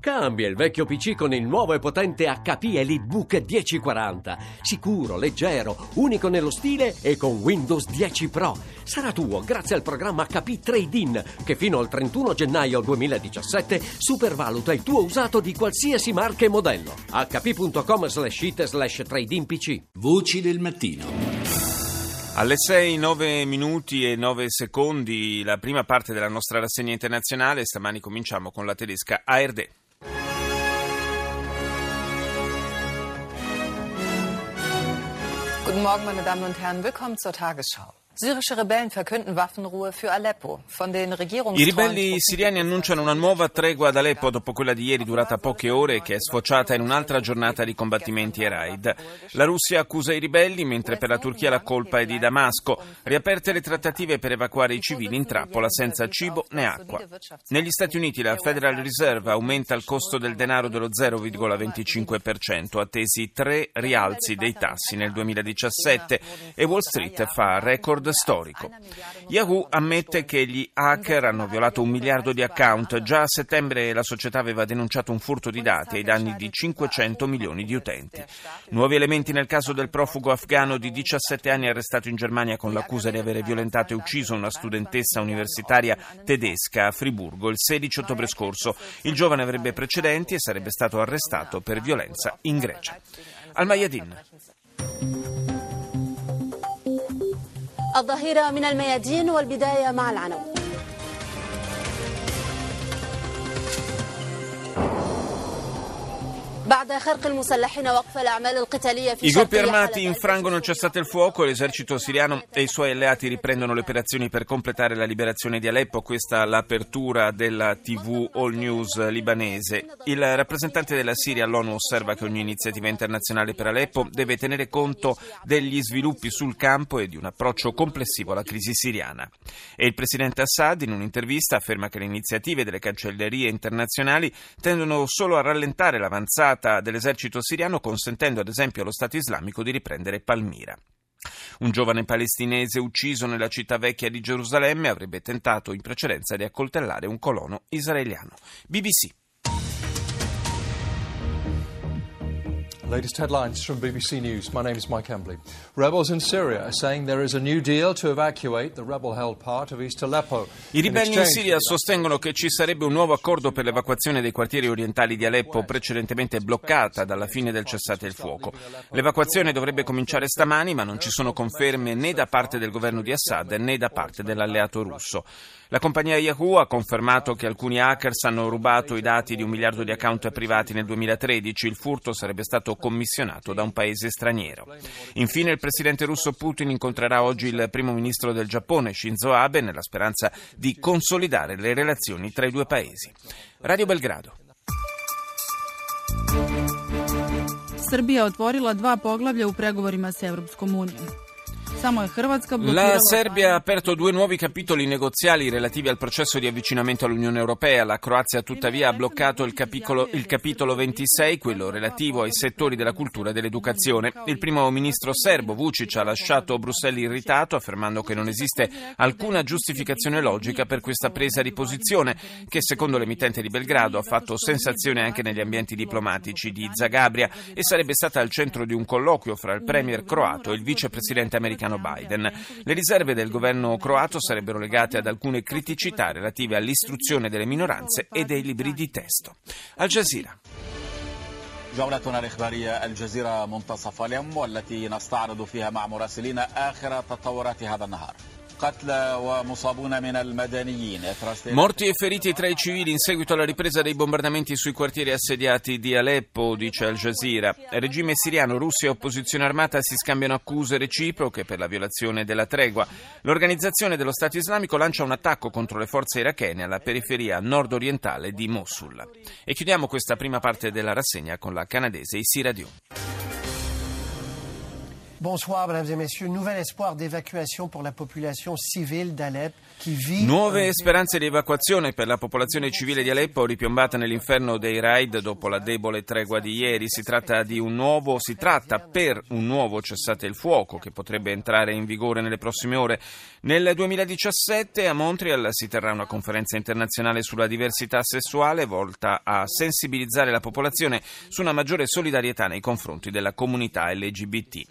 Cambia il vecchio PC con il nuovo e potente HP EliteBook 1040. Sicuro, leggero, unico nello stile e con Windows 10 Pro. Sarà tuo grazie al programma HP Trade-in che fino al 31 gennaio 2017 supervaluta il tuo usato di qualsiasi marca e modello. hp.com slash it slash trade-in PC. Voci del mattino. Alle 6, 9 minuti e 9 secondi la prima parte della nostra rassegna internazionale. Stamani cominciamo con la tedesca ARD. Guten Morgen, meine Damen und Herren. Willkommen zur Tagesschau. I ribelli siriani annunciano una nuova tregua ad Aleppo dopo quella di ieri durata poche ore e che è sfociata in un'altra giornata di combattimenti e raid. La Russia accusa i ribelli mentre per la Turchia la colpa è di Damasco. Riaperte le trattative per evacuare i civili in trappola senza cibo né acqua. Negli Stati Uniti la Federal Reserve aumenta il costo del denaro dello 0,25%, attesi tre rialzi dei tassi nel 2017 e Wall Street fa record storico. Yahoo ammette che gli hacker hanno violato un miliardo di account. Già a settembre la società aveva denunciato un furto di dati ai danni di 500 milioni di utenti. Nuovi elementi nel caso del profugo afghano di 17 anni arrestato in Germania con l'accusa di avere violentato e ucciso una studentessa universitaria tedesca a Friburgo il 16 ottobre scorso. Il giovane avrebbe precedenti e sarebbe stato arrestato per violenza in Grecia. Al Mayadin. الظهيرة من الميادين والبداية مع العناوين. I gruppi armati infrangono il cessate il fuoco, l'esercito siriano e i suoi alleati riprendono le operazioni per completare la liberazione di Aleppo. Questa è l'apertura della TV All News libanese. Il rappresentante della Siria all'ONU osserva che ogni iniziativa internazionale per Aleppo deve tenere conto degli sviluppi sul campo e di un approccio complessivo alla crisi siriana. E il presidente Assad in un'intervista afferma che le iniziative delle cancellerie internazionali tendono solo a rallentare l'avanzata dell'esercito siriano consentendo ad esempio allo Stato islamico di riprendere Palmira. Un giovane palestinese ucciso nella città vecchia di Gerusalemme avrebbe tentato in precedenza di accoltellare un colono israeliano. BBC. Latest headlines from BBC News. My name is Mike Embley. Rebels in Syria are saying there is a new deal to evacuate the rebel-held part of East Aleppo. I ribelli in Siria sostengono che ci sarebbe un nuovo accordo per l'evacuazione dei quartieri orientali di Aleppo, precedentemente bloccata dalla fine del cessate il fuoco. L'evacuazione dovrebbe cominciare stamani, ma non ci sono conferme né da parte del governo di Assad né da parte dell'alleato russo. La compagnia Yahoo ha confermato che alcuni hackers hanno rubato i dati di un miliardo di account privati nel 2013. Il furto sarebbe stato commissionato da un paese straniero. Infine il presidente russo Putin incontrerà oggi il primo ministro del Giappone, Shinzo Abe, nella speranza di consolidare le relazioni tra i due paesi. Radio Belgrado. Srbija otvorila dva poglavlja u pregovorima s Europskom unijom. La Serbia ha aperto due nuovi capitoli negoziali relativi al processo di avvicinamento all'Unione Europea. La Croazia tuttavia ha bloccato il capitolo, il capitolo 26, quello relativo ai settori della cultura e dell'educazione. Il primo ministro serbo Vucic ha lasciato Bruxelles irritato affermando che non esiste alcuna giustificazione logica per questa presa di posizione che secondo l'emittente di Belgrado ha fatto sensazione anche negli ambienti diplomatici di Zagabria e sarebbe stata al centro di un colloquio fra il premier croato e il vicepresidente americano americano Biden. Le riserve del governo croato sarebbero legate ad alcune criticità relative all'istruzione delle minoranze e dei libri di testo. Al Jazeera. جولتنا الإخبارية الجزيرة منتصف اليوم والتي نستعرض فيها مع مراسلين آخر تطورات هذا النهار Morti e feriti tra i civili in seguito alla ripresa dei bombardamenti sui quartieri assediati di Aleppo, dice Al Jazeera. Regime siriano, Russia e opposizione armata si scambiano accuse reciproche per la violazione della tregua. L'organizzazione dello Stato islamico lancia un attacco contro le forze irachene alla periferia nord-orientale di Mosul. E chiudiamo questa prima parte della rassegna con la canadese Isi Radio. Bonsoir, mesdames et messieurs. Nouvel espoir d'évacuation pour la population civile d'Alep qui vit. Nuove speranze di evacuazione per la popolazione civile di Aleppo ripiombata nell'inferno dei raid dopo la debole tregua di ieri. Si tratta, di un nuovo, si tratta per un nuovo cessate il fuoco che potrebbe entrare in vigore nelle prossime ore. Nel 2017 a Montreal si terrà una conferenza internazionale sulla diversità sessuale volta a sensibilizzare la popolazione su una maggiore solidarietà nei confronti della comunità LGBT.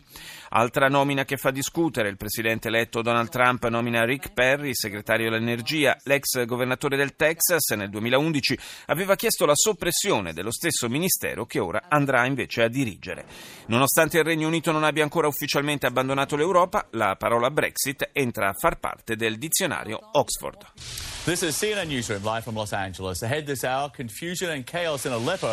Altra nomina che fa discutere, il presidente eletto Donald Trump nomina Rick Perry, segretario dell'energia. L'ex governatore del Texas nel 2011 aveva chiesto la soppressione dello stesso ministero che ora andrà invece a dirigere. Nonostante il Regno Unito non abbia ancora ufficialmente abbandonato l'Europa, la parola Brexit entra a far parte del dizionario Oxford. This is CNN Newsroom live from Los Angeles. Ahead this hour, confusion and chaos in Aleppo,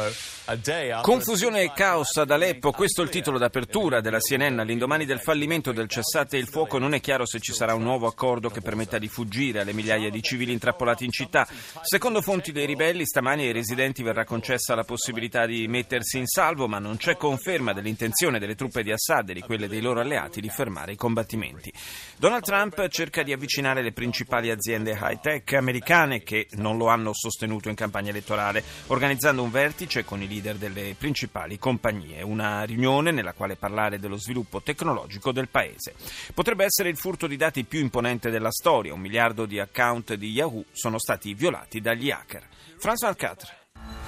a day after... Confusione e caos ad Aleppo, questo è il titolo d'apertura della CNN. All'indomani del fallimento del cessate il fuoco non è chiaro se ci sarà un nuovo accordo che permetta di fuggire alle migliaia di civili intrappolati in città. Secondo fonti dei ribelli, stamani ai residenti verrà concessa la possibilità di mettersi in salvo, ma non c'è conferma dell'intenzione delle truppe di Assad e di quelle dei loro alleati di fermare i combattimenti. Donald Trump cerca di avvicinare le principali aziende high-tech americane che non lo hanno sostenuto in campagna elettorale, organizzando un vertice con i leader delle principali compagnie, una riunione nella quale parlare dello sviluppo tecnologico del paese. Potrebbe essere il furto di dati più imponente della storia, un miliardo di account di Yahoo sono stati violati dagli hacker. Franz Alcatre.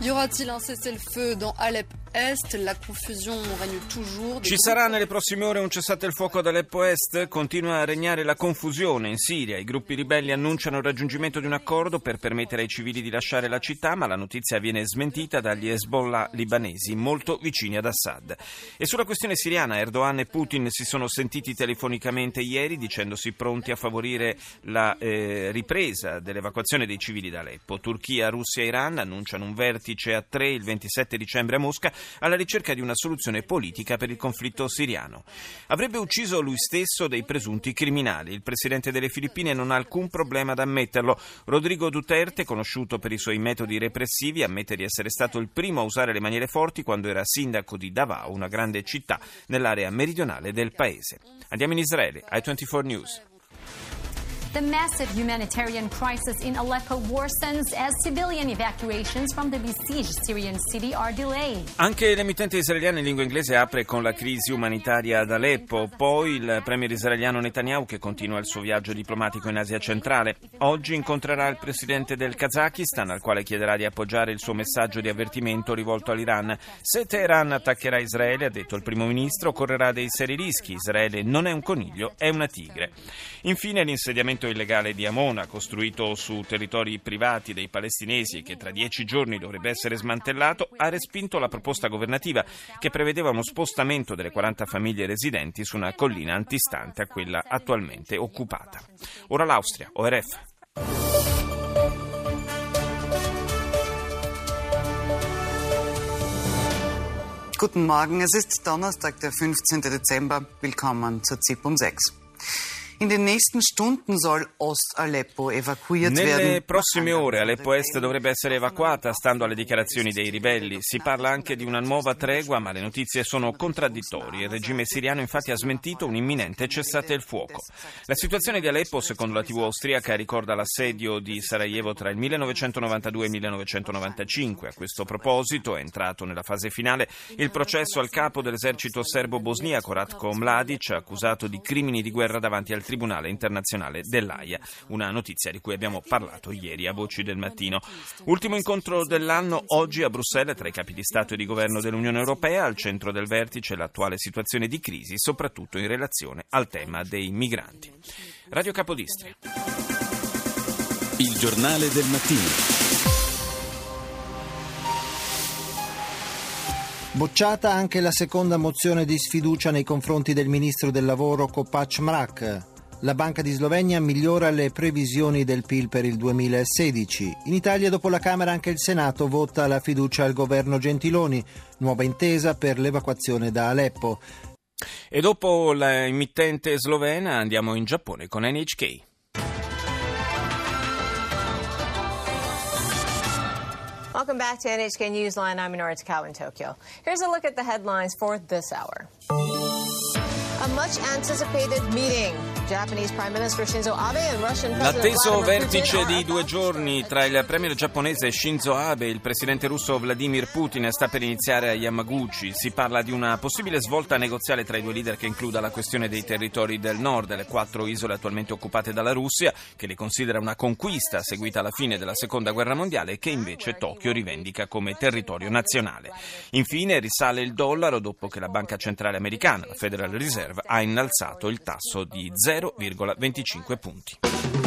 Y aura-t-il un cessez-le-feu dans Alep Est, la confusion règne toujours. Ci sarà nelle prossime ore un cessate il fuoco ad Aleppo Est? Continua a regnare la confusione in Siria. I gruppi ribelli annunciano il raggiungimento di un accordo per permettere ai civili di lasciare la città, ma la notizia viene smentita dagli Hezbollah libanesi, molto vicini ad Assad. E sulla questione siriana, Erdogan e Putin si sono sentiti telefonicamente ieri dicendosi pronti a favorire la eh, ripresa dell'evacuazione dei civili da Aleppo. Turchia, Russia e Iran annunciano un vertice a tre il 27 dicembre a Mosca alla ricerca di una soluzione politica per il conflitto siriano. Avrebbe ucciso lui stesso dei presunti criminali. Il presidente delle Filippine non ha alcun problema ad ammetterlo. Rodrigo Duterte, conosciuto per i suoi metodi repressivi, ammette di essere stato il primo a usare le maniere forti quando era sindaco di Davao, una grande città nell'area meridionale del paese. Andiamo in Israele, i24 News. The massive humanitarian crisis in Aleppo worsens as civilian evacuations from the besieged Syrian city are delayed. Anche l'emittente israeliana in lingua inglese apre con la crisi umanitaria ad Aleppo, poi il premier israeliano Netanyahu che continua il suo viaggio diplomatico in Asia centrale. Oggi incontrerà il presidente del Kazakistan al quale chiederà di appoggiare il suo messaggio di avvertimento rivolto all'Iran. Se Teheran attaccherà Israele, ha detto il primo ministro, correrà dei seri rischi. Israele non è un coniglio, è una tigre. Infine l'insediamento illegale di Amona, costruito su territori privati dei palestinesi e che tra dieci giorni dovrebbe essere smantellato, ha respinto la proposta governativa che prevedeva uno spostamento delle 40 famiglie residenti su una collina antistante a quella attualmente occupata. Ora l'Austria, ORF. Guten Morgen, es ist Donnerstag, der 15. Dezember. Willkommen zur ZIP um 6. Nelle prossime ore Aleppo Est dovrebbe essere evacuata, stando alle dichiarazioni dei ribelli. Si parla anche di una nuova tregua, ma le notizie sono contraddittorie. Il regime siriano infatti ha smentito un imminente cessate il fuoco. La situazione di Aleppo, secondo la TV austriaca, ricorda l'assedio di Sarajevo tra il 1992 e il 1995. A questo proposito è entrato nella fase finale il processo al capo dell'esercito serbo-bosniaco Ratko Mladic, accusato di crimini di guerra davanti al Tribunale internazionale dell'AIA, una notizia di cui abbiamo parlato ieri a Voci del Mattino. Ultimo incontro dell'anno oggi a Bruxelles tra i capi di Stato e di Governo dell'Unione Europea, al centro del vertice l'attuale situazione di crisi, soprattutto in relazione al tema dei migranti. Radio Capodistria. Il giornale del mattino. Bocciata anche la seconda mozione di sfiducia nei confronti del ministro del lavoro Kopac Mrak. La Banca di Slovenia migliora le previsioni del PIL per il 2016. In Italia, dopo la Camera, anche il Senato vota la fiducia al governo Gentiloni. Nuova intesa per l'evacuazione da Aleppo. E dopo l'emittente slovena andiamo in Giappone con NHK. Welcome back to NHK Newsline. I'm Minora Takao in Tokyo. Here's a look at the headlines for this hour. A much anticipated meeting. L'atteso vertice di due giorni tra il premier giapponese Shinzo Abe e il presidente russo Vladimir Putin sta per iniziare a Yamaguchi. Si parla di una possibile svolta negoziale tra i due leader che includa la questione dei territori del nord, le quattro isole attualmente occupate dalla Russia, che le considera una conquista seguita alla fine della seconda guerra mondiale e che invece Tokyo rivendica come territorio nazionale. Infine risale il dollaro dopo che la banca centrale americana, la Federal Reserve, ha innalzato il tasso di 0,25 punti.